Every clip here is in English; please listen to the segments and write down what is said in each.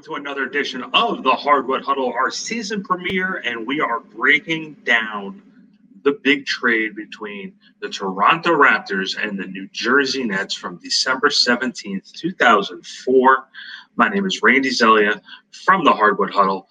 welcome to another edition of the Hardwood Huddle, our season premiere, and we are breaking down the big trade between the Toronto Raptors and the New Jersey Nets from December 17th, 2004. My name is Randy Zelia from the Hardwood Huddle,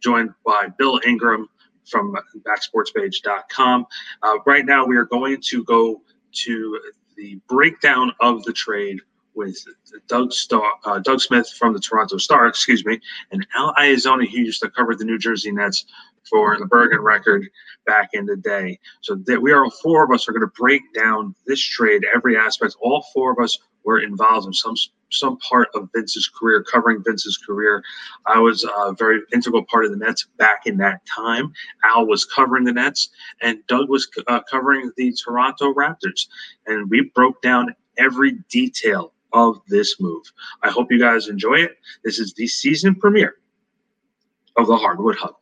joined by Bill Ingram from backsportspage.com. Uh, right now, we are going to go to the breakdown of the trade with Doug Star, uh, Doug Smith from the Toronto Star, excuse me, and Al Iannazzone, who used to cover the New Jersey Nets for the Bergen record back in the day. So that we are four of us are going to break down this trade, every aspect. All four of us were involved in some some part of Vince's career, covering Vince's career. I was a very integral part of the Nets back in that time. Al was covering the Nets, and Doug was uh, covering the Toronto Raptors. And we broke down every detail of this move. I hope you guys enjoy it. This is the season premiere of the Hardwood Hub.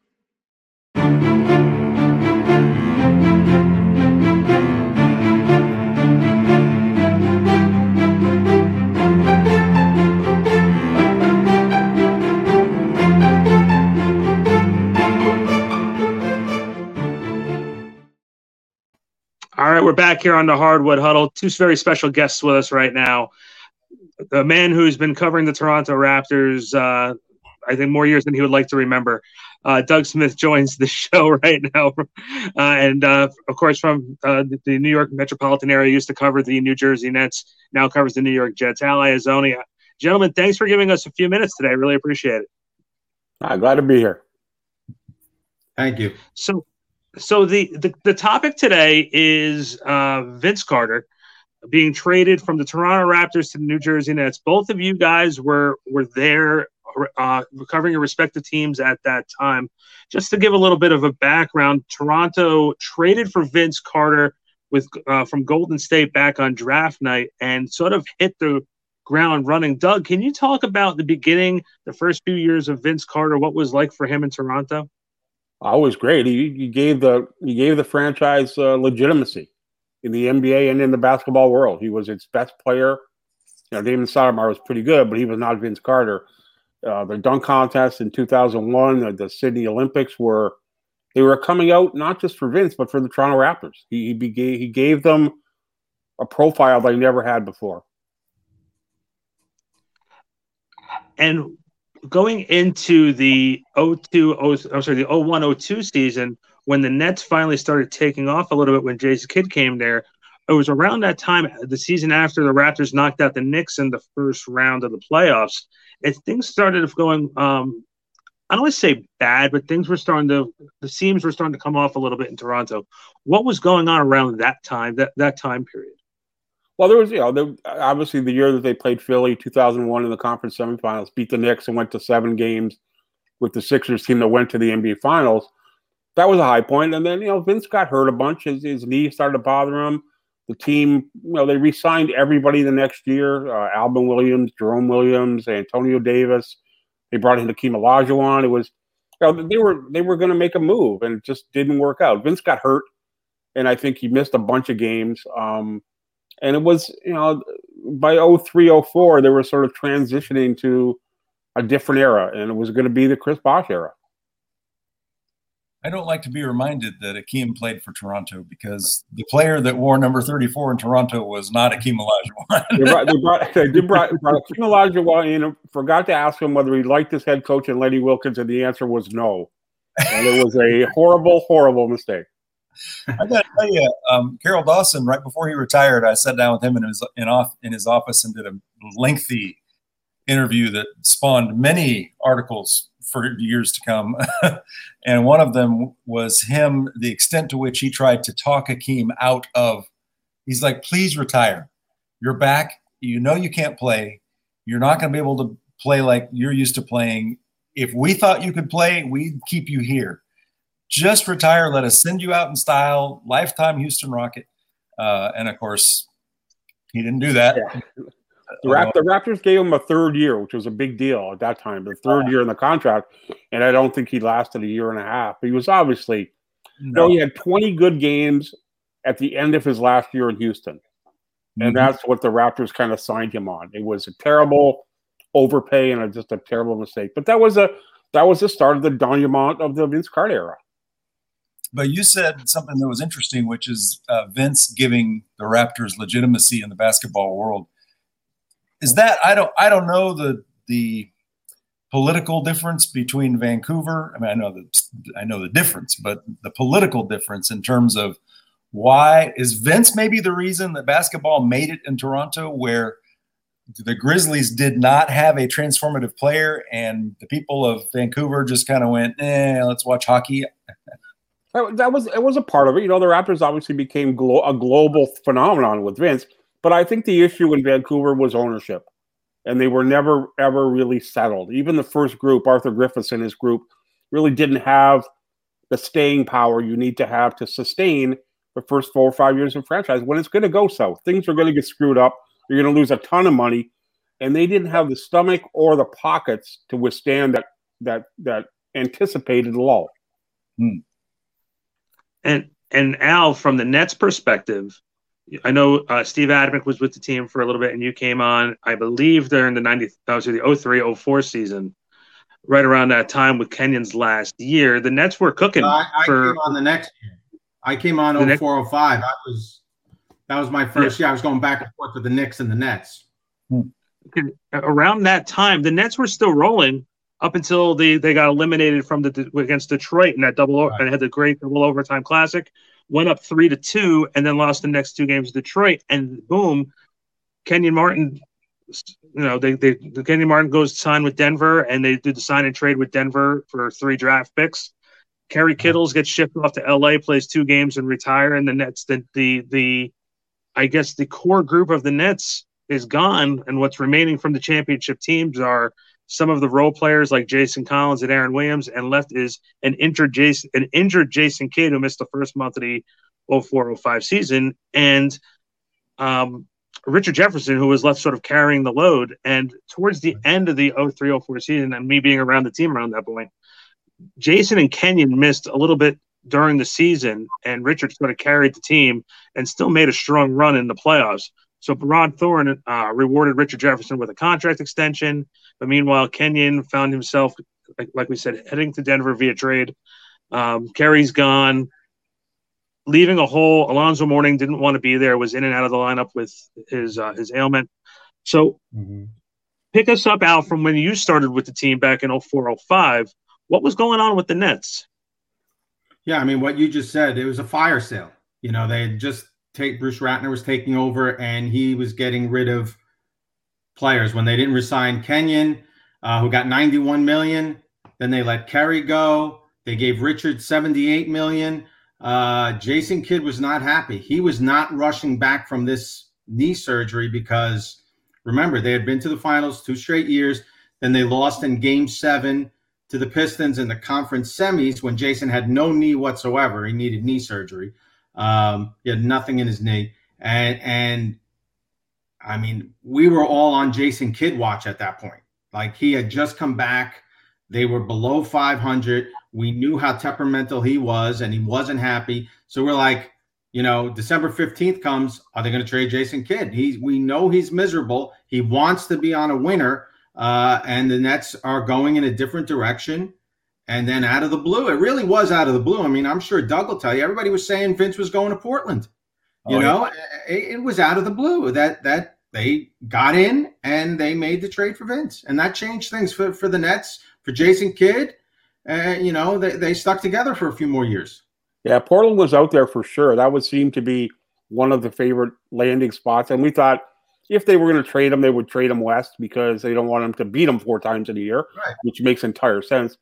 All right, we're back here on the Hardwood Huddle. Two very special guests with us right now the man who's been covering the Toronto Raptors, uh, I think more years than he would like to remember. Uh, Doug Smith joins the show right now, uh, and uh, of course from uh, the New York metropolitan area, used to cover the New Jersey Nets, now covers the New York Jets. Al Iannazzone, gentlemen, thanks for giving us a few minutes today. I really appreciate it. I'm glad to be here. Thank you. So, so the the, the topic today is uh, Vince Carter being traded from the Toronto Raptors to the New Jersey Nets. Both of you guys were were there uh, covering your respective teams at that time. Just to give a little bit of a background, Toronto traded for Vince Carter with uh, from Golden State back on draft night and sort of hit the ground running. Doug, can you talk about the beginning, the first few years of Vince Carter? What was like for him in Toronto? Always great. He, he gave the he gave the franchise uh, legitimacy in the NBA and in the basketball world. He was its best player. You know, Damon Stoudamire was pretty good, but he was not Vince Carter. Uh, the dunk contest in 2001, the, the Sydney Olympics were they were coming out not just for Vince, but for the Toronto Raptors. He he, began, he gave them a profile they never had before. And going into the 02, I'm sorry, the 01 02 season, when the Nets finally started taking off a little bit when Jason Kidd came there, it was around that time, the season after the Raptors knocked out the Knicks in the first round of the playoffs. And things started going, um, I don't want to say bad, but things were starting to, the seams were starting to come off a little bit in Toronto. What was going on around that time, that, that time period? Well, there was, you know, there, obviously the year that they played Philly, 2001 in the conference semifinals, beat the Knicks and went to seven games with the Sixers team that went to the NBA Finals that was a high point. And then, you know, Vince got hurt a bunch. His, his knee started to bother him. The team, you know, they re-signed everybody the next year. Uh, Alvin Williams, Jerome Williams, Antonio Davis. They brought in Hakeem Olajuwon. It was, you know, they were they were going to make a move, and it just didn't work out. Vince got hurt, and I think he missed a bunch of games. Um, and it was, you know, by 03, 04, they were sort of transitioning to a different era, and it was going to be the Chris Bosh era. I don't like to be reminded that Akeem played for Toronto because the player that wore number 34 in Toronto was not Akeem Olajuwon. they brought, they brought, they brought, brought Akeem Olajuwon in and forgot to ask him whether he liked his head coach and Lenny Wilkens, and the answer was no. And it was a horrible, horrible mistake. I got to tell you, um, Carroll Dawson, right before he retired, I sat down with him in his in, off, in his office and did a lengthy interview that spawned many articles for years to come. and one of them was him, the extent to which he tried to talk Hakeem out of, he's like, please retire. You're back. You know you can't play. You're not going to be able to play like you're used to playing. If we thought you could play, we'd keep you here. Just retire. Let us send you out in style, lifetime Houston Rocket. Uh, and of course, he didn't do that. Yeah. The, Rap- the, Raptors gave him a third year, which was a big deal at that time. The third year in the contract, and I don't think he lasted a year and a half. But he was obviously, no, you know, he had 20 good games at the end of his last year in Houston, and mm-hmm. that's what the Raptors kind of signed him on. It was a terrible overpay and a, just a terrible mistake. But that was a that was the start of the denouement of the Vince Carter era. But you said something that was interesting, which is uh, Vince giving the Raptors legitimacy in the basketball world. Is that I don't I don't know the the political difference between Vancouver. I mean, I know the I know the difference, but the political difference in terms of why is Vince maybe the reason that basketball made it in Toronto, where the Grizzlies did not have a transformative player, and the people of Vancouver just kind of went, "Eh, let's watch hockey." that was it was a part of it. You know, the Raptors obviously became glo- a global phenomenon with Vince, but I think the issue in Vancouver was ownership, and they were never ever really settled. Even the first group, Arthur Griffiths and his group, really didn't have the staying power you need to have to sustain the first four or five years of franchise. When it's going to go south, things are going to get screwed up. You're going to lose a ton of money, and they didn't have the stomach or the pockets to withstand that that that anticipated lull. Hmm. And and Al, from the Nets' perspective, I know uh, Steve Adamek was with the team for a little bit, and you came on, I believe, during the 90, that was the 03 04 season, right around that time with Kenyon's last year. The Nets were cooking. I, I for, came on the next year. I came on The next- 05. I was, that was my first year. I was going back and forth with the Knicks and the Nets. around that time, the Nets were still rolling up until they, they got eliminated from the against Detroit in that double Right. and had the great double overtime classic. Went up three to two and then lost the next two games to Detroit. And boom, Kenyon Martin, you know, they they the Kenyon Martin goes to sign with Denver and they do the sign and trade with Denver for three draft picks. Kerry Kittles gets shipped off to LA, plays two games and retire. And the Nets, the the the I guess the core group of the Nets is gone, and what's remaining from the championship teams are some of the role players like Jason Collins and Aaron Williams, and left is an injured Jason, an injured Jason Kidd who missed the first month of the 04-05 season, and um, Richard Jefferson who was left sort of carrying the load. And towards the end of the 03-04 season, and me being around the team around that point, Jason and Kenyon missed a little bit during the season, and Richard sort of carried the team and still made a strong run in the playoffs. So Rod Thorn uh, rewarded Richard Jefferson with a contract extension, but meanwhile Kenyon found himself, like, like we said, heading to Denver via trade. Um, Kerry's gone, leaving a hole. Alonzo Mourning didn't want to be there; was in and out of the lineup with his uh, his ailment. So pick us up, Al, from when you started with the team back in 0405. What was going on with the Nets? Yeah, I mean, what you just said, it was a fire sale. You know, they had just take Bruce Ratner was taking over, and he was getting rid of players when they didn't resign Kenyon, uh, who got 91 million. Then they let Kerry go. They gave Richard 78 million. Uh, Jason Kidd was not happy. He was not rushing back from this knee surgery because remember they had been to the finals two straight years. Then they lost in Game Seven to the Pistons in the conference semis when Jason had no knee whatsoever. He needed knee surgery. Um, he had nothing in his knee, and and I mean, we were all on Jason Kidd watch at that point. Like he had just come back. They were below 500. We knew how temperamental he was, and he wasn't happy. So we're like, you know, December 15th comes. Are they going to trade Jason Kidd? He's we know he's miserable. He wants to be on a winner, uh, and the Nets are going in a different direction. And then out of the blue, it really was out of the blue. I mean, I'm sure Doug will tell you. Everybody was saying Vince was going to Portland. You Oh, yeah. know, it, it was out of the blue that that they got in and they made the trade for Vince, and that changed things for for the Nets for Jason Kidd. Uh, you know, they, they stuck together for a few more years. Yeah, Portland was out there for sure. That would seem to be one of the favorite landing spots. And we thought if they were going to trade him, they would trade him west because they don't want him to beat him four times in a year, Right. which makes entire sense.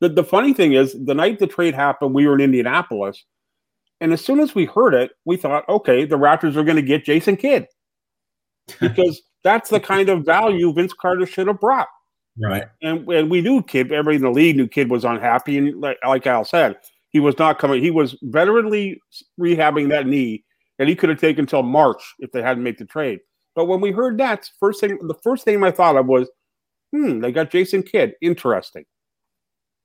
The, the funny thing is, the night the trade happened, we were in Indianapolis. And as soon as we heard it, we thought, okay, the Raptors are going to get Jason Kidd because that's the kind of value Vince Carter should have brought Right. and, and we knew Kidd everybody in the league knew Kidd was unhappy and like, like al said he was not coming he was veteranly rehabbing that knee and he could have taken until march if they hadn't made the trade but when we heard that first thing the first thing i thought of was hmm they got jason kidd interesting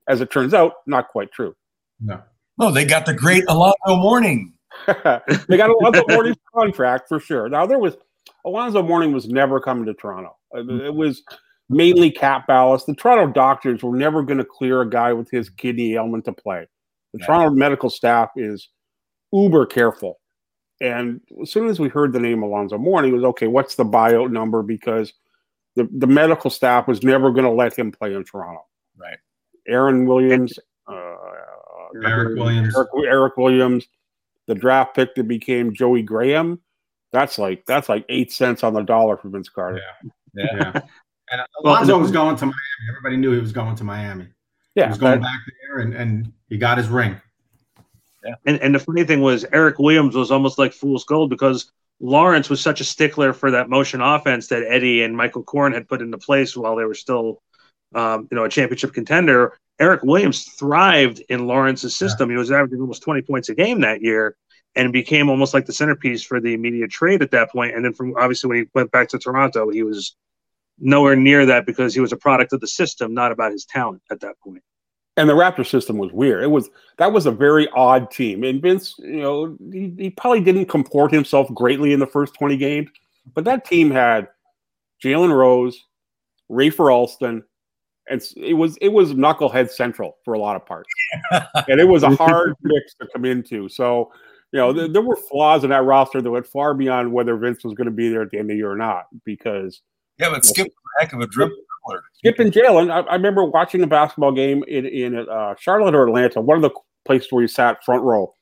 as it turns out not quite true No. Oh, they got the great Alonzo Mourning. they got Alonzo Mourning's contract for sure. Now there was Alonzo Mourning was never coming to Toronto. Uh, It was mainly cap ballast. The Toronto doctors were never going to clear a guy with his kidney ailment to play. The yeah. Toronto medical staff is uber careful. And as soon as we heard the name Alonzo Mourning, it was okay, what's the buyout number? Because the, the medical staff was never going to let him play in Toronto. Right. Aaron Williams, uh, Eric Williams. Eric, Eric, Williams, the draft pick that became Joey Graham. That's like that's like eight cents on the dollar for Vince Carter. Yeah. yeah. yeah. And Alonzo was going to Miami. Everybody knew he was going to Miami. Yeah. He was going back there and, and he got his ring. Yeah. And and the funny thing was Eric Williams was almost like fool's gold because Lawrence was such a stickler for that motion offense that Eddie and Michael Korn had put into place while they were still, um, you know, a championship contender. Eric Williams thrived in Lawrence's system. Yeah. He was averaging almost 20 points a game that year and became almost like the centerpiece for the immediate trade at that point. And then from obviously when he went back to Toronto, he was nowhere near that because he was a product of the system, not about his talent at that point. and the Raptor system was weird. It was that was a very odd team. And Vince, you know, he, he probably didn't comport himself greatly in the first 20 games, but that team had Jalen Rose, Rafer Alston, and it was it was knucklehead central for a lot of parts. and it was a hard mix to come into. So, you know, th- there were flaws in that roster that went far beyond whether Vince was going to be there at the end of the year or not, because yeah, but Skip was a heck of a dribble Skip and Jalen, I, I, remember watching a basketball game in, in uh, Charlotte or Atlanta, one of the places where you sat front row.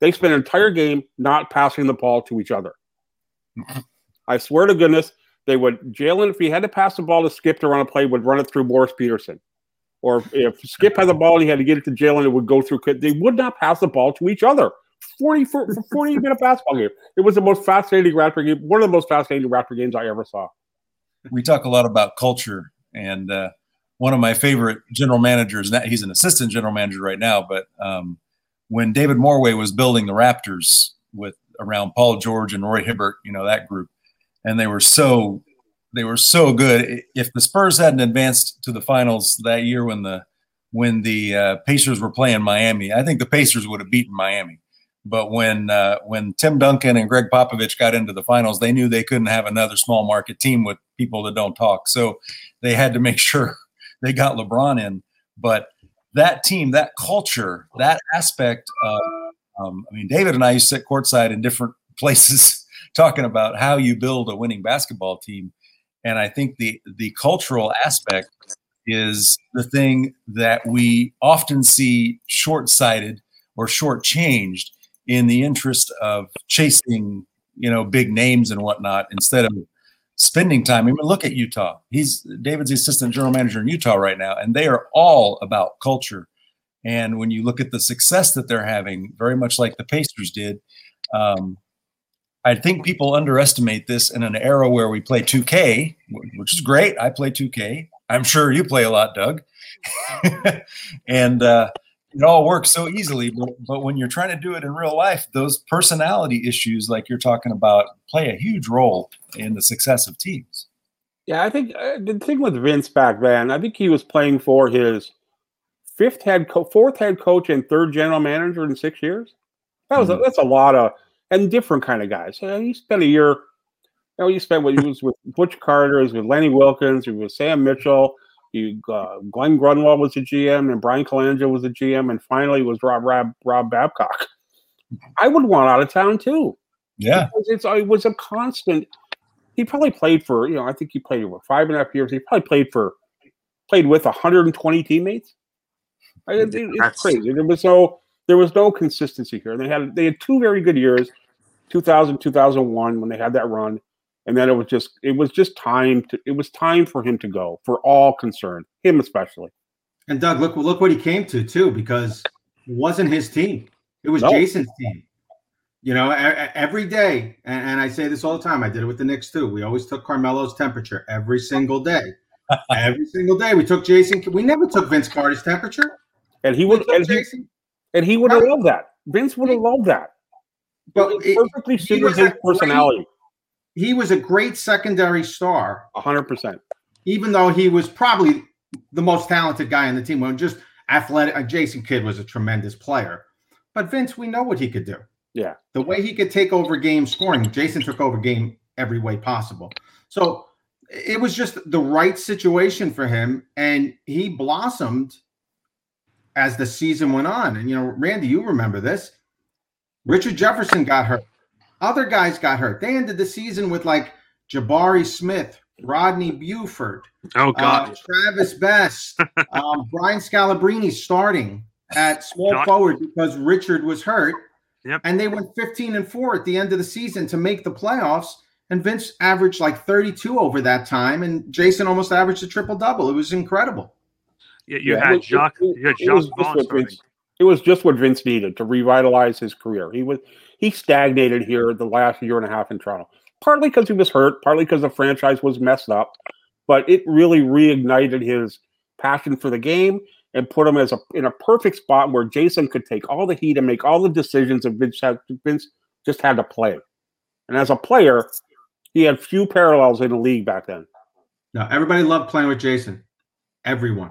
They spent an entire game not passing the ball to each other. I swear to goodness, they would Jalen, if he had to pass the ball to Skip to run a play, would run it through Morris Peterson. Or if Skip had the ball and he had to get it to Jalen, it would go through. They would not pass the ball to each other. 40 for, for 40 minute basketball game. It was the most fascinating Raptor game, one of the most fascinating Raptor games I ever saw we talk a lot about culture, and uh, one of my favorite general managers. He's an assistant general manager right now, but um, when David Morway was building the Raptors with around Paul George and Roy Hibbert, you know that group, and they were so they were so good. If the Spurs hadn't advanced to the finals that year when the when the uh, Pacers were playing Miami, I think the Pacers would have beaten Miami. But when uh, when Tim Duncan and Gregg Popovich got into the finals, they knew they couldn't have another small market team with people that don't talk. So they had to make sure they got LeBron in. But that team, that culture, that aspect of, um, I mean, David and I used to sit courtside in different places talking about how you build a winning basketball team. And I think the the cultural aspect is the thing that we often see short sighted or short-changed in the interest of chasing, you know, big names and whatnot instead of spending time. I mean, look at Utah. He's David's assistant general manager in Utah right now, and they are all about culture. And when you look at the success that they're having, very much like the Pacers did, um, I think people underestimate this in an era where we play 2K, which is great. I play 2K. I'm sure you play a lot, Doug. and uh, it all works so easily but, but when you're trying to do it in real life those personality issues like you're talking about play a huge role in the success of teams yeah i think uh, the thing with vince back then i think he was playing for his fifth head co- fourth head coach and third general manager in six years that was mm-hmm. a, that's a lot of and different kind of guys so he spent a year you know, he spent what he was with Butch Carter, was with Lenny Wilkens, he was with Sam Mitchell, you, uh, Glenn Grunwald was the GM, and Bryan Colangelo was the GM, and finally was Rob Rob, Rob Babcock. I would want out of town too. Yeah, it's it was a constant. He probably played for you know I think he played over five and a half years. He probably played for played with 120 teammates. It, it, it's crazy. There was no there was no consistency here. They had they had two very good years, 2000 2001 when they had that run, and then it was just it was just time to it was time for him to go for all concerned him especially. And doug look look what he came to too because it wasn't his team. It was jason's team. You know every day and, i say this all the time i did it with the knicks too. We always took carmelo's temperature every single day. Every single day we took jason we never took vince carter's temperature. And he would and he, and he would have loved that vince would have loved that but it, perfectly suited his personality he was a great secondary star. 100%. Even though he was probably the most talented guy on the team. Well, just athletic. Uh, Jason Kidd was a tremendous player. But Vince, we know what he could do. Yeah. The way he could take over game scoring, Jason took over game every way possible. So it was just the right situation for him, and he blossomed as the season went on. And you know, Randy, you remember this. Richard Jefferson got hurt. Other guys got hurt. They ended the season with like Jabari Smith, Rodney Buford, Oh God. uh, Travis Best, um, Brian Scalabrine starting at small forward because Richard was hurt. Yep. And they went 15 and 4 at the end of the season to make the playoffs. And Vince averaged like 32 over that time. And Jason almost averaged a triple double. It was incredible. You, you Yeah, it had was- Jacque. it- You had it was Jacque just Vaughn what starting. Vince- It was just what Vince needed to revitalize his career. He was he stagnated here the last year and a half in Toronto, partly because he was hurt, partly because the franchise was messed up. But it really reignited his passion for the game and put him as a in a perfect spot where Jason could take all the heat and make all the decisions that Vince had. Vince just had to play, and as a player, he had few parallels in the league back then. No, everybody loved playing with Jason. Everyone.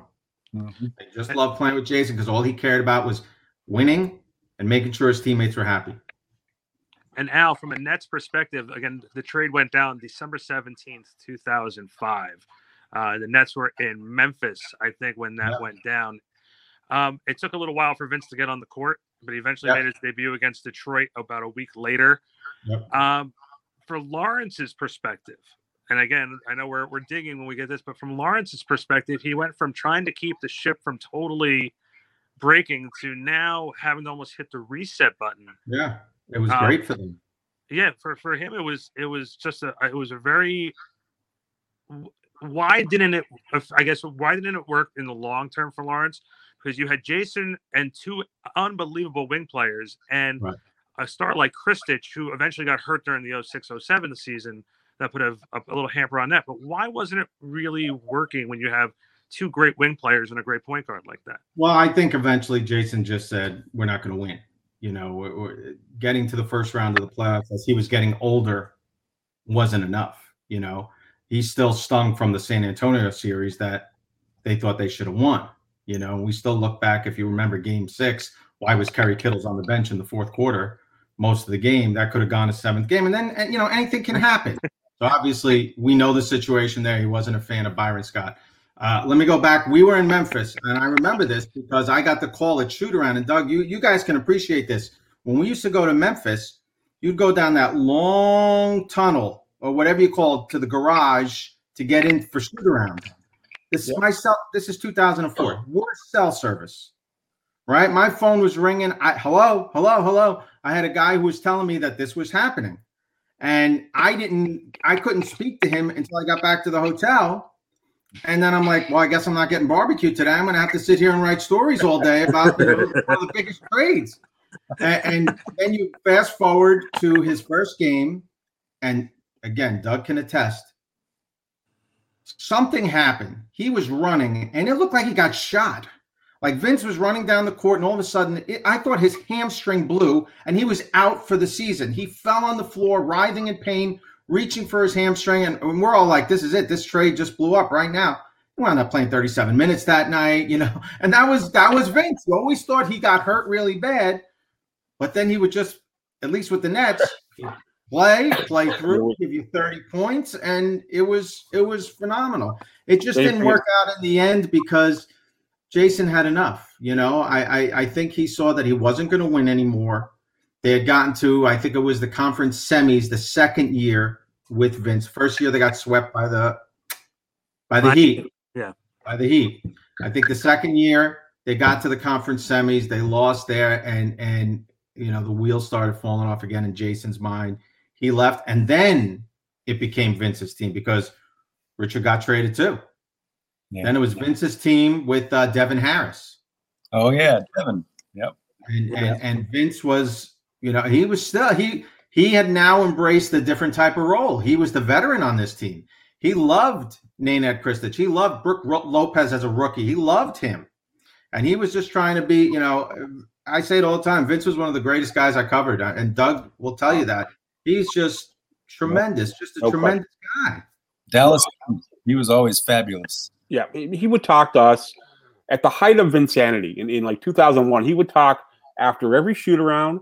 Mhm. They just loved playing with Jason because all he cared about was winning and making sure his teammates were happy. And Al, from a Nets perspective, again, the trade went down December 17th, 2005. Uh, the Nets were in Memphis, I think, when that Yeah. went down. Um, it took a little while for Vince to get on the court, but he eventually Yep. made his debut against Detroit about a week later. Yep. Um, for Lawrence's perspective, and again, I know we're, we're digging when we get this, but from Lawrence's perspective, he went from trying to keep the ship from totally breaking to now having to almost hit the reset button Yeah. It was Um, great for them. yeah for for him it was it was just a it was a very why didn't it i guess why didn't it work in the long term for lawrence because you had jason and two unbelievable wing players and Right. a star like Krstic, who eventually got hurt during the 0607 season that put a, a, little hamper on that but why wasn't it really working when you have two great wing players and a great point guard like that Well, I think eventually Jason just said, we're not going to win. You know, we're, we're- getting to the first round of the playoffs as he was getting older wasn't enough. You know, he's still stung from the San Antonio series that they thought they should have won. You know, we still look back, if you remember game six, why was Kerry Kittles on the bench in the fourth quarter? Most of the game that could have gone a seventh game. And then, you know, anything can happen. So obviously, we know the situation there. He wasn't a fan of Byron Scott. Uh, let me go back. We were in Memphis, and I remember this because I got the call at shoot around. And Doug, you you guys can appreciate this. When we used to go to Memphis, you'd go down that long tunnel or whatever you call it to the garage to get in for shoot around. This is my cell. This is 2004. Worst cell service, right? My phone was ringing. I hello, hello, hello. I had a guy who was telling me that this was happening, and I didn't. I couldn't speak to him until I got back to the hotel. And then I'm like, well, I guess I'm not getting barbecue today. I'm going to have to sit here and write stories all day about you know, one of the biggest trades. And, and then you fast forward to his first game, and again, Doug can attest. Something happened. He was running, and it looked like he got shot. Like Vince was running down the court, and all of a sudden, it, I thought his hamstring blew, and he was out for the season. He fell on the floor, writhing in pain, reaching for his hamstring, and, and we're all like, "This is it. This trade just blew up right now." He wound up playing 37 minutes that night, you know, and that was that was Vince. You always thought he got hurt really bad, but then he would just, at least with the Nets, play, play through, give you 30 points, and it was it was phenomenal. It just didn't work out in the end because Jason had enough. You know, I I, I think he saw that he wasn't going to win anymore. They had gotten to, I think it was the conference semis the second year with Vince. First year they got swept by the by the. Heat. Yeah. By the Heat. I think the second year they got to the conference semis, they lost there, and and you know the wheels started falling off again in Jason's mind. He left, and then it became Vince's team because Richard got traded too. Yeah. Then it was Vince's team with uh, Devin Harris. Oh yeah, Devin. and, and and Vince was, you know, he was still he he had now embraced a different type of role. He was the veteran on this team. He loved Nenad Krstic. He loved Brook Ro- Lopez as a rookie. He loved him, and he was just trying to be, you know. I say it all the time. Vince was one of the greatest guys I covered, and Doug will tell you that he's just tremendous, just a No tremendous guy. Dallas. He was always fabulous. Yeah, he would talk to us at the height of insanity in, in like 2001. He would talk after every shoot around,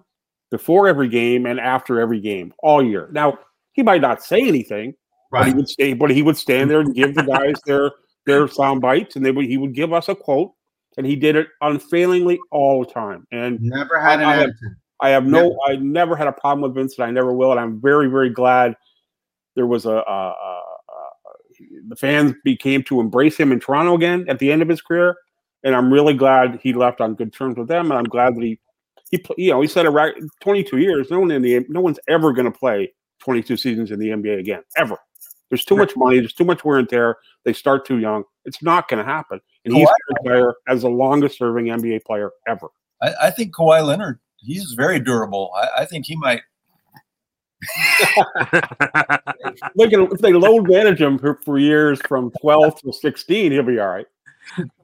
before every game, and after every game all year. Now, he might not say anything, But he would stay, but he would stand there and give the guys their their sound bites, and they would he would give us a quote, and he did it unfailingly all the time. And Never had an I- have-. I have no, I never had a problem with Vincent. I never will, and I'm very, very glad there was a, a, a the fans became to embrace him in Toronto again at the end of his career, and I'm really glad he left on good terms with them, and I'm glad that he, he, you know, he said a ra- 22 years. No one in the, no one's ever going to play 22 seasons in the NBA again, ever. There's too much money. There's too much wear and tear. They start too young. It's not going to happen. And he's Kawhi- going to retire as the longest serving NBA player ever. I, I think Kawhi Leonard, he's very durable. I, I think he might. Look at if they load manage him for, for years from 12 to 16, he'll be all right.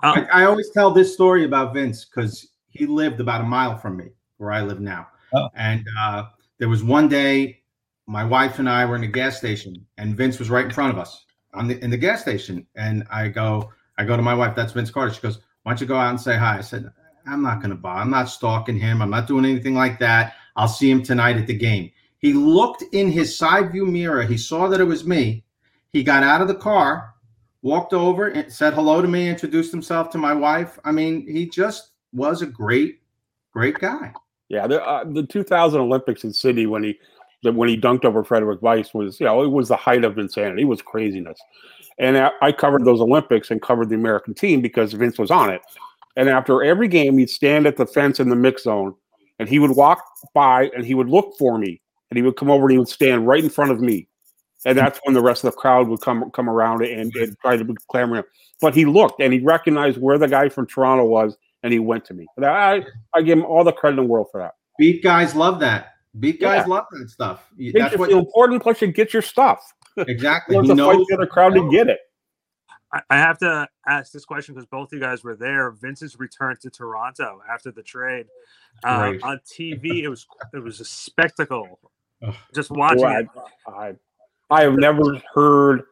I, I always tell this story about Vince because he lived about a mile from me where I live now. Oh. And uh, there was one day my wife and I were in a gas station and Vince was right in front of us on the, in the gas station. And I go, I go to my wife, that's Vince Carter. She goes, why don't you go out and say hi? I said, I'm not going to buy. I'm not stalking him. I'm not doing anything like that. I'll see him tonight at the game. He looked in his side view mirror. He saw that it was me. He got out of the car, walked over and said hello to me, introduced himself to my wife. I mean, he just was a great, great guy. Yeah, the, uh, the 2000 Olympics in Sydney when he when he dunked over Frederic Weis was, you know, it was the height of insanity. It was craziness. And I, I covered those Olympics and covered the American team because Vince was on it. And after every game, he'd stand at the fence in the mix zone and he would walk by and he would look for me and he would come over and he would stand right in front of me. And that's when the rest of the crowd would come come around and, and try to clamor him. But he looked and he recognized where the guy from Toronto was and he went to me. And I, I give him all the credit in the world for that. Beat guys love that. Beat guys Yeah. love that stuff. You- That's you what feel important, plus you get your stuff. exactly. You He have to fight the other crowd to get it. I- I have to ask this question because both of you guys were there. Vince's return to Toronto after the trade uh, Great. on TV, it was it was a spectacle. Ugh. Just watching Boy, it. I, I, I have never heard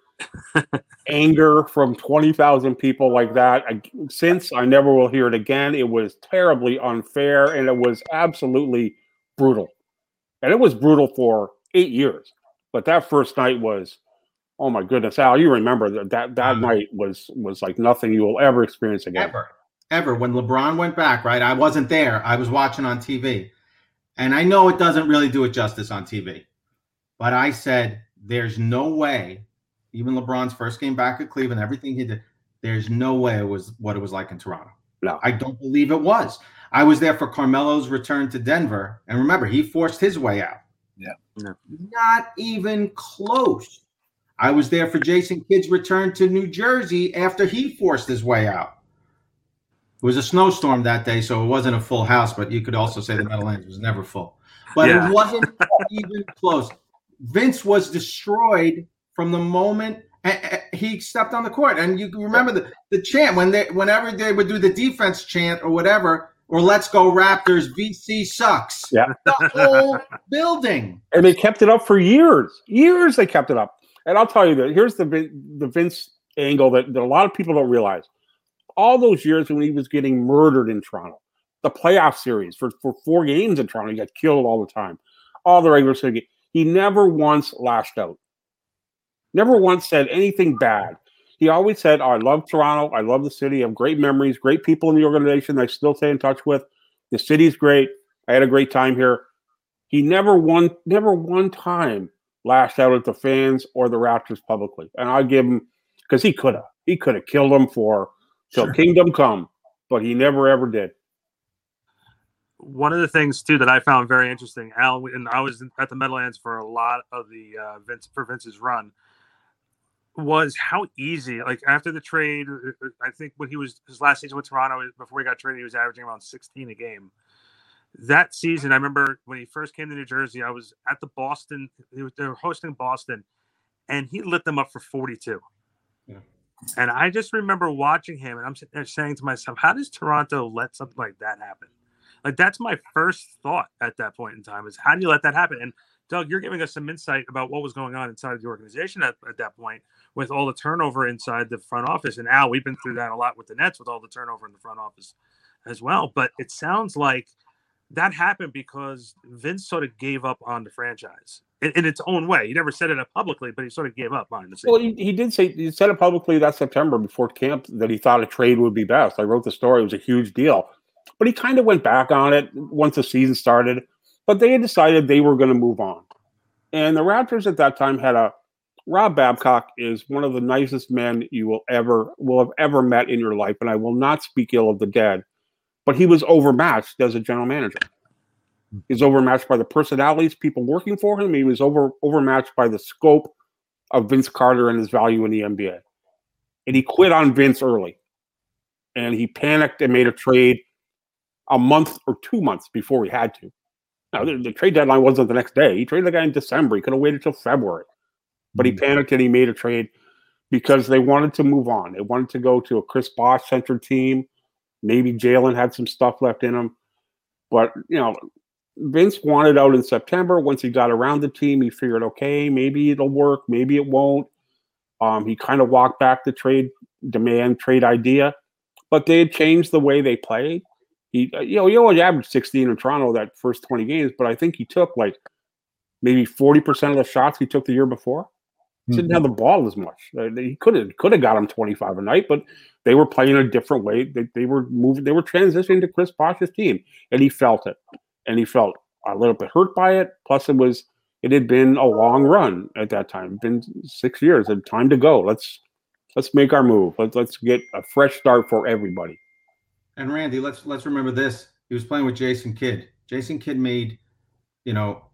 anger from 20,000 people like that I, since. I never will hear it again. It was terribly unfair and it was absolutely brutal. And it was brutal for eight years. But that first night was, oh my goodness, Al, you remember that that, that Mhm. night was was like nothing you will ever experience again. ever, ever. When LeBron went back, right? I wasn't there. I was watching on TV. And I know it doesn't really do it justice on TV. But I said, there's no way, even LeBron's first game back at Cleveland, everything he did, there's no way it was what it was like in Toronto. No. I don't believe it was. I was there for Carmelo's return to Denver. And remember, he forced his way out. Yeah. Yeah. Not even close. I was there for Jason Kidd's return to New Jersey after he forced his way out. It was a snowstorm that day, so it wasn't a full house, but you could also say the Meadowlands was never full. But Yeah. it wasn't even close. Vince was destroyed from the moment he stepped on the court. And you remember the, the chant when they whenever they would do the defense chant or whatever, or let's go Raptors, VC sucks. Yeah. The whole building. and they kept it up for years. Years they kept it up. And I'll tell you that here's the the Vince angle that, that a lot of people don't realize. All those years when he was getting murdered in Toronto, the playoff series for, for four games in Toronto, he got killed all the time. All the regular season, he never once lashed out. Never once said anything bad. He always said, oh, "I love Toronto. I love the city. I have great memories, great people in the organization. I still stay in touch with. The city's great. I had a great time here." He never one, never one time lashed out at the fans or the Raptors publicly, and I give him because he could have, he could have killed them for till Sure. kingdom come, but he never ever did. one of the things too that I found very interesting, Al, and I was at the Meadowlands for a lot of the uh, Vince for Vince's run, was how easy. Like after the trade, uh, I think when he was his last season with Toronto before he got traded, he was averaging around 16 a game. That season, I remember when he first came to New Jersey, I was at the Boston. They were hosting Boston, and he lit them up for 42. And I just remember watching him, and I'm sitting there saying to myself, "How does Toronto let something like that happen?" Like that's my first thought at that point in time is how do you let that happen? And Doug, you're giving us some insight about what was going on inside of the organization at, at that point with all the turnover inside the front office. And Al, we've been through that a lot with the Nets with all the turnover in the front office as well. But it sounds like that happened because Vince sort of gave up on the franchise in, in its own way. He never said it publicly, but he sort of gave up on the Well, he, he did say he said it publicly that September before camp that he thought a trade would be best. I wrote the story; it was a huge deal, but he kind of went back on it once the season started. But they had decided they were going to move on, and the Raptors at that time had a Rob Babcock is one of the nicest men you will ever will have ever met in your life, and I will not speak ill of the dead. But he was overmatched as a general manager. He's overmatched by the personalities, people working for him. He was over overmatched by the scope of Vince Carter and his value in the NBA. And he quit on Vince early. And he panicked and made a trade a month or two months before he had to. Now, the, the trade deadline wasn't the next day. He traded the guy in December. He could have waited till February. But he hmm. panicked and he made a trade because they wanted to move on. They wanted to go to a Chris Bosh centered team. Maybe Jalen had some stuff left in him. But, you know, Vince wanted out in September. Once he got around the team, he figured, okay, maybe it'll work, maybe it won't. Um, he kind of walked back the trade demand, trade idea, but they had changed the way they played. He, uh, you know, he only averaged 16 in Toronto that first 20 games, but I think he took like maybe 40% of the shots he took the year before. He didn't have the ball as much. Uh, He could have could have got him 25 a night, but they were playing a different way. They, they were moving, they were transitioning to Chris Bosh's team, and he felt it and he felt a little bit hurt by it. Plus, it was it had been a long run at that time, been six years. It time to go. Let's let's make our move. Let's let's get a fresh start for everybody. And Randy, let's let's remember this. He was playing with Jason Kidd. Jason Kidd made, you know,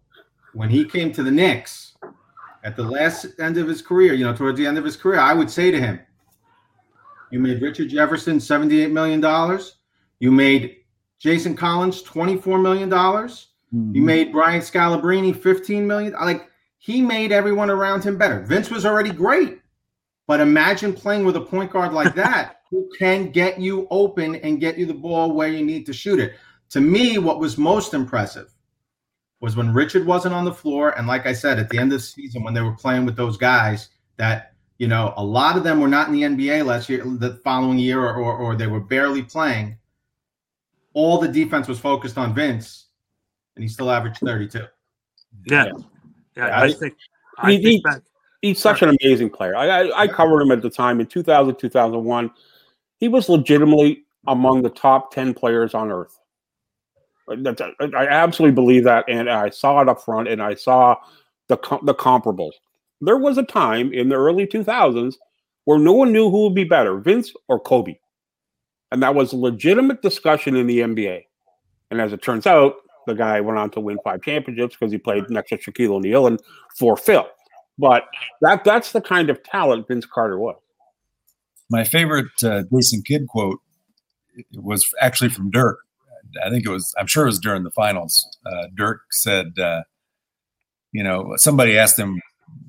when he came to the Knicks at the last end of his career, you know, towards the end of his career, I would say to him, you made Richard Jefferson $78 million. You made Jason Collins $24 million. You mm-hmm. made Brian Scalabrine $15 million. Like he made everyone around him better. Vince was already great. But imagine playing with a point guard like that who can get you open and get you the ball where you need to shoot it. To me, what was most impressive was when Richard wasn't on the floor. And like I said, at the end of the season, when they were playing with those guys that, you know, a lot of them were not in the NBA last year, the following year, or, or, or they were barely playing. All the defense was focused on Vince, and he still averaged 32. Yeah, yeah. I, I- think I he- he- think that He's such an amazing player. I, I, I covered him at the time in 2000, 2001. He was legitimately among the top 10 players on earth. That's, I absolutely believe that. And I saw it up front and I saw the, com- the comparables. There was a time in the early 2000s where no one knew who would be better, Vince or Kobe. And that was a legitimate discussion in the NBA. And as it turns out, the guy went on to win five championships because he played next to Shaquille O'Neal and for Phil. But that that's the kind of talent Vince Carter was. My favorite uh, Jason Kidd quote was actually from Dirk. I think it was, I'm sure it was during the finals. Uh, Dirk said, uh, you know, somebody asked him,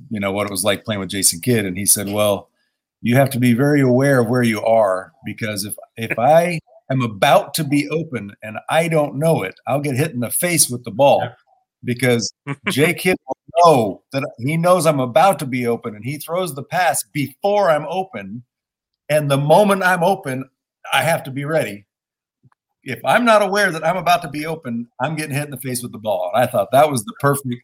you know, what it was like playing with Jason Kidd. And he said, well, you have to be very aware of where you are because if, if I am about to be open and I don't know it, I'll get hit in the face with the ball because Jake Kidd will know that he knows I'm about to be open and he throws the pass before I'm open. And the moment I'm open, I have to be ready. If I'm not aware that I'm about to be open, I'm getting hit in the face with the ball. And I thought that was the perfect,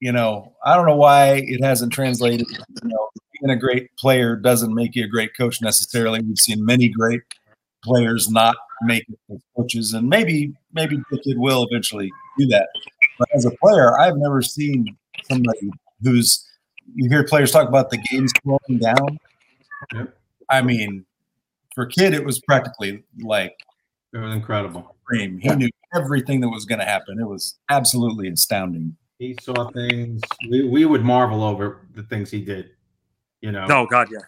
you know, I don't know why it hasn't translated. You know, being a great player doesn't make you a great coach necessarily. We've seen many great players not make it as coaches, and maybe maybe the kid will eventually do that. But as a player, I've never seen somebody who's you hear players talk about the games slowing down. Yep. I mean, for Kidd, it was practically like It was incredible. cream. He knew everything that was going to happen. It was absolutely astounding. He saw things we, we would marvel over the things he did. You know, no, God, yeah.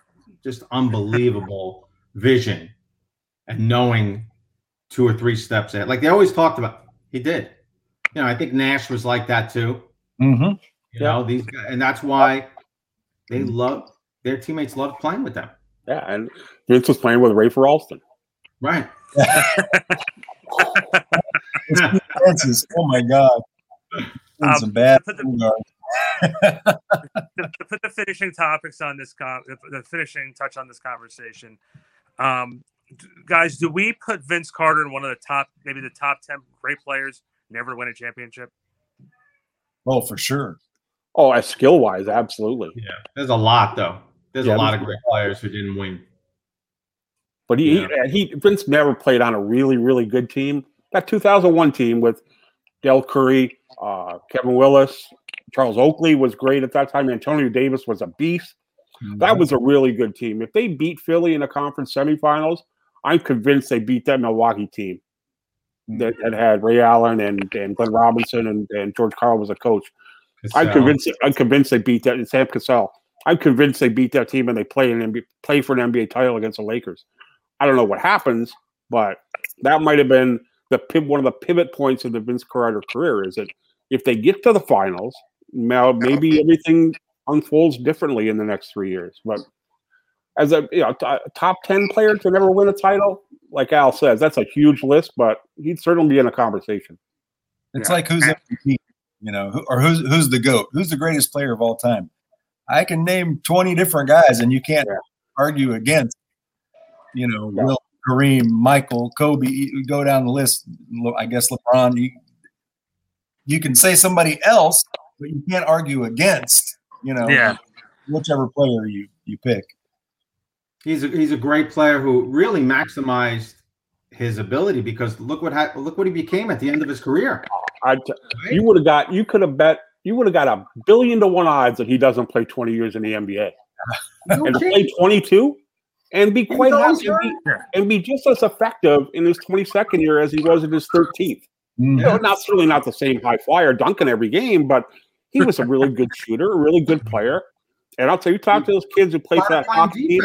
just unbelievable vision and knowing two or three steps ahead. Like they always talked about, he did. You know, I think Nash was like that too. Mm-hmm. You know, these guys, and that's why they love their teammates loved playing with them. Yeah, and Vince was playing with Rafer Alston. Right. Francis, oh my God. Um, some bad put the- point guard. To, to put the finishing topics on this con- the, the finishing touch on this conversation um guys, do we put Vince Carter in one of the top, maybe the top ten great players never win a championship? Oh, for sure. Oh, as skill wise, absolutely. Yeah, there's a lot though. There's Yeah, a lot of great players who didn't win. But he, Yeah. he, he Vince never played on a really, really good team. That 2001 team with Dell Curry, uh, Kevin Willis, Charles Oakley was great at that time. Antonio Davis was a beast. That was a really good team. If they beat Philly in the conference semifinals, I'm convinced they beat that Milwaukee team that, that had Ray Allen and, and Glenn Robinson and, and George Karl was a coach. I'm convinced. I'm convinced they beat that. And Sam Cassell. I'm convinced they beat that team and they play an NBA, play for an NBA title against the Lakers. I don't know what happens, but that might have been the one of the pivot points of the Vince Carter career. Is that if they get to the finals, now maybe everything unfolds differently in the next three years. But as a you know, t- top ten player to never win a title, like Al says, that's a huge list, but he'd certainly be in a conversation. It's Yeah. like who's MVP, you know, who, or who's who's the goat? Who's the greatest player of all time? I can name twenty different guys, and you can't Yeah. argue against. You know, Yeah. Will, Kareem, Michael, Kobe. You go down the list. I guess LeBron. You, you can say somebody else, but you can't argue against. You know, Yeah. whichever player you you pick. He's a, he's a great player who really maximized his ability because look what ha- look what he became at the end of his career. I t- you would have got you could have bet you would have got a billion to one odds that he doesn't play 20 years in the NBA No and kidding. play 22 and be quite happy and be, and be just as effective in his 22nd year as he was in his 13th. Mm-hmm. You know, not certainly not the same high flyer dunking every game, but he was a really good shooter, a really good player. And I'll tell you, talk to those kids who played for that Hawks team.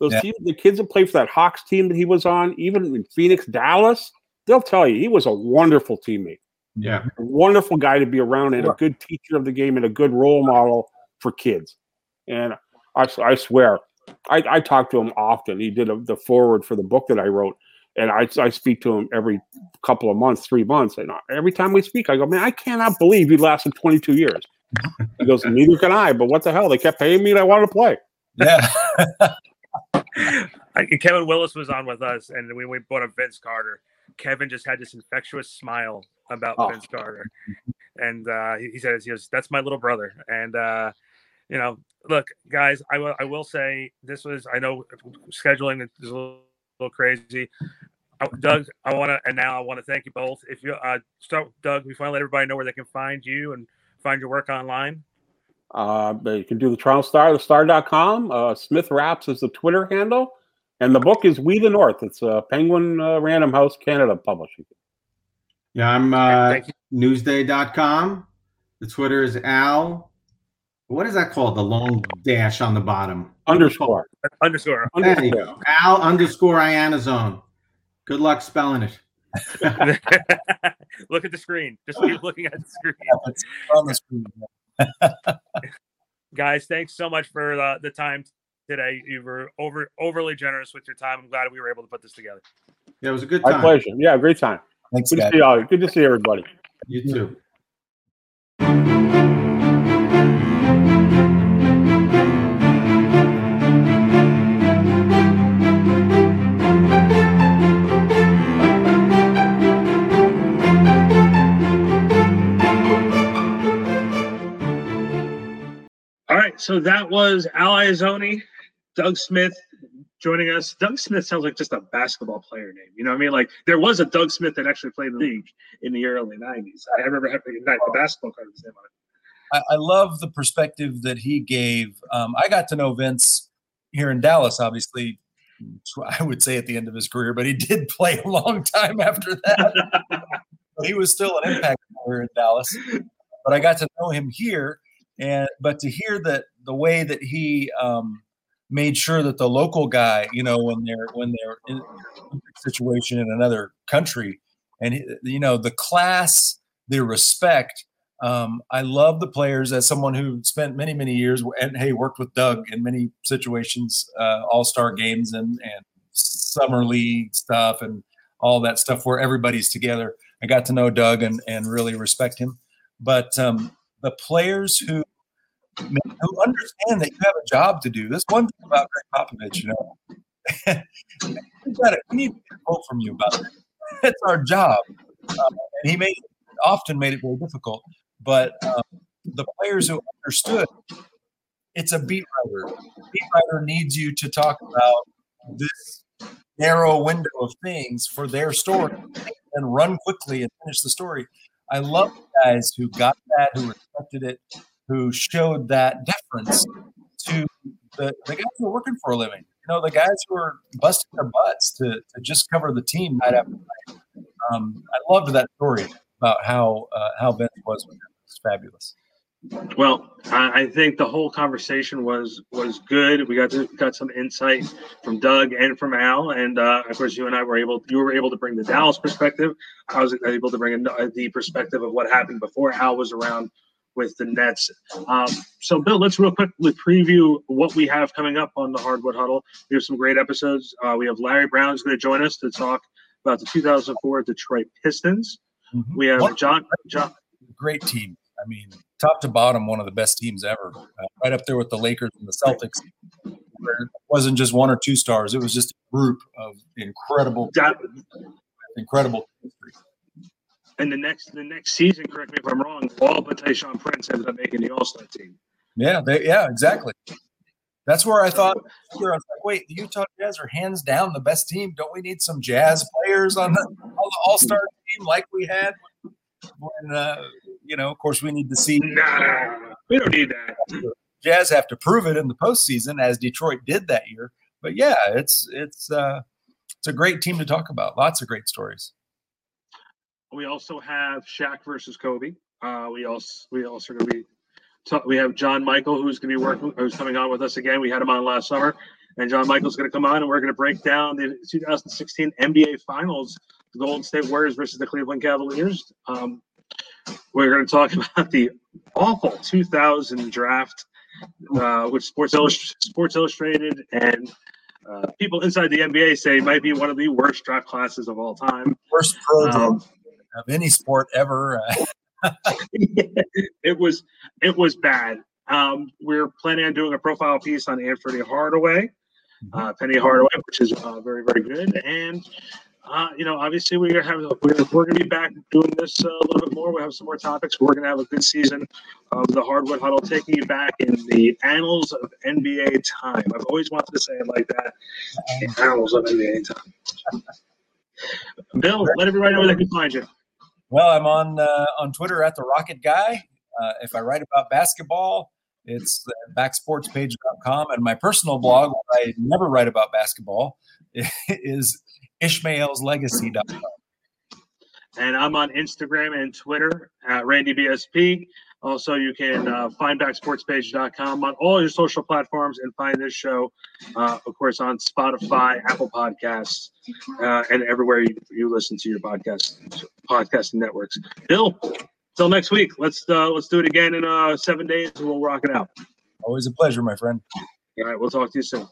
Those Yeah. teams, the kids that played for that Hawks team that he was on, even in Phoenix, Dallas, they'll tell you he was a wonderful teammate Yeah, a wonderful guy to be around and a good teacher of the game and a good role model for kids. And I, I swear, I, I talk to him often. He did a, the forward for the book that I wrote, and I, I speak to him every couple of months, three months. And every time we speak, I go, man, I cannot believe he lasted 22 years. He goes, neither can I, but what the hell? They kept paying me and I wanted to play. Yeah. Kevin Willis was on with us, and when we brought up Vince Carter, Kevin just had this infectious smile about Oh. Vince Carter, and uh, he, he says, "He goes, that's my little brother." And uh, you know, look, guys, I will I will say this was I know scheduling is a little, little crazy. Uh, Doug, I want to, and now I want to thank you both. If you uh, start, with Doug, we finally let everybody know where they can find you and find your work online. Uh, but you can do the Toronto Star, the star.com. Uh, Smith Raps is the Twitter handle. And the book is We the North. It's uh, Penguin uh, Random House Canada publishing. yeah. I'm uh, Thank you. Newsday.com. The Twitter is Al. What is that called? The long dash on the bottom. Underscore. Underscore. There you Underscore. go. Al underscore Iannazzone. Good luck spelling it. Look at the screen. Just keep looking at the screen. It's on the screen. guys thanks so much for uh, the time today you were over overly generous with your time i'm glad we were able to put this together Yeah, it was a good time. My pleasure. Yeah, great time. Thanks, Good to guys. see y'all. Good to see everybody. You too. So that was Al Iannazzone, Doug Smith joining us. Doug Smith sounds like just a basketball player name. You know what I mean? Like there was a Doug Smith that actually played in the league in the early '90s. I remember having the basketball card with his name on it. I, I love the perspective that he gave. Um, I got to know Vince here in Dallas, obviously. I would say at the end of his career, but he did play a long time after that. he was still an impact player in Dallas. But I got to know him here, and but to hear that the way that he um, made sure that the local guy, you know, when they're when they're in a situation in another country, and you know the class, the respect. Um, I love the players as someone who spent many, many years and hey, worked with Doug in many situations, uh, all star games and, and summer league stuff and all that stuff where everybody's together. I got to know Doug and, and really respect him. But um, the players who who understand that you have a job to do. That's one thing about Gregg Popovich, you know, we, gotta, we need a vote from you about it. It's our job. Uh, and he made often made it very difficult. But um, the players who understood, it's a beat writer. beat writer needs you to talk about this narrow window of things for their story and run quickly and finish the story. I love guys who got that, who respected it, who showed that deference to the, the guys who are working for a living. You know, the guys who are busting their butts to, to just cover the team night after night. Um, I loved that story about how uh, how Vince was with him. It's fabulous. Well, I think the whole conversation was was good. We got to, got some insight from Doug and from Al, and uh, of course, you and I were able you were able to bring the Dallas perspective. I was able to bring the perspective of what happened before Al was around with the Nets. Um, so, Bill, let's real quickly preview what we have coming up on the Hardwood Huddle. We have some great episodes. Uh, we have Larry Brown who's going to join us to talk about the 2004 Detroit Pistons. Mm-hmm. We have John. John. Great team. I mean, top to bottom, one of the best teams ever. Uh, right up there with the Lakers and the Celtics. it wasn't just one or two stars; it was just a group of incredible, incredible history. And the next, the next season, correct me if I'm wrong, all but Tayshaun Prince ended up making the All Star team. Yeah, they, yeah, exactly. That's where I thought. I was like, wait, the Utah Jazz are hands down the best team. Don't we need some Jazz players on the, on the All Star team like we had when, uh, you know, of course, we need to see. Nah, we don't need that. Jazz have to prove it in the postseason, as Detroit did that year. But yeah, it's it's uh, it's a great team to talk about. Lots of great stories. We also have Shaq versus Kobe. Uh, we also we also going to be we have John Michael who's going to be working who's coming on with us again. We had him on last summer, and John Michael's going to come on and we're going to break down the 2016 NBA Finals, the Golden State Warriors versus the Cleveland Cavaliers. Um, we're going to talk about the awful 2000 draft, uh, which Sports, Illust- Sports Illustrated and uh, people inside the NBA say might be one of the worst draft classes of all time. Worst pro um, of any sport ever. it was it was bad. Um, we're planning on doing a profile piece on Anfernee Hardaway, mm-hmm. uh, Penny Hardaway, which is uh, very very good. And uh, you know, obviously we have we're, we're going to be back doing this uh, a little bit more. We have some more topics. We're going to have a good season of the Hardwood Huddle, taking you back in the annals of NBA time. I've always wanted to say it like that. The annals of NBA time. Bill, let everybody know where they can find you. Well, I'm on uh, on Twitter at the Rocket Guy. Uh, if I write about basketball, it's backsportspage.com, and my personal blog, where I never write about basketball, is ishmaelslegacy.com. And I'm on Instagram and Twitter at RandyBSP. Also, you can uh, find backsportspage.com on all your social platforms and find this show, uh, of course, on Spotify, Apple Podcasts, uh, and everywhere you, you, listen to your podcast podcasting networks. Bill, till next week. Let's uh, let's do it again in uh, seven days, and we'll rock it out. Always a pleasure, my friend. All right, we'll talk to you soon.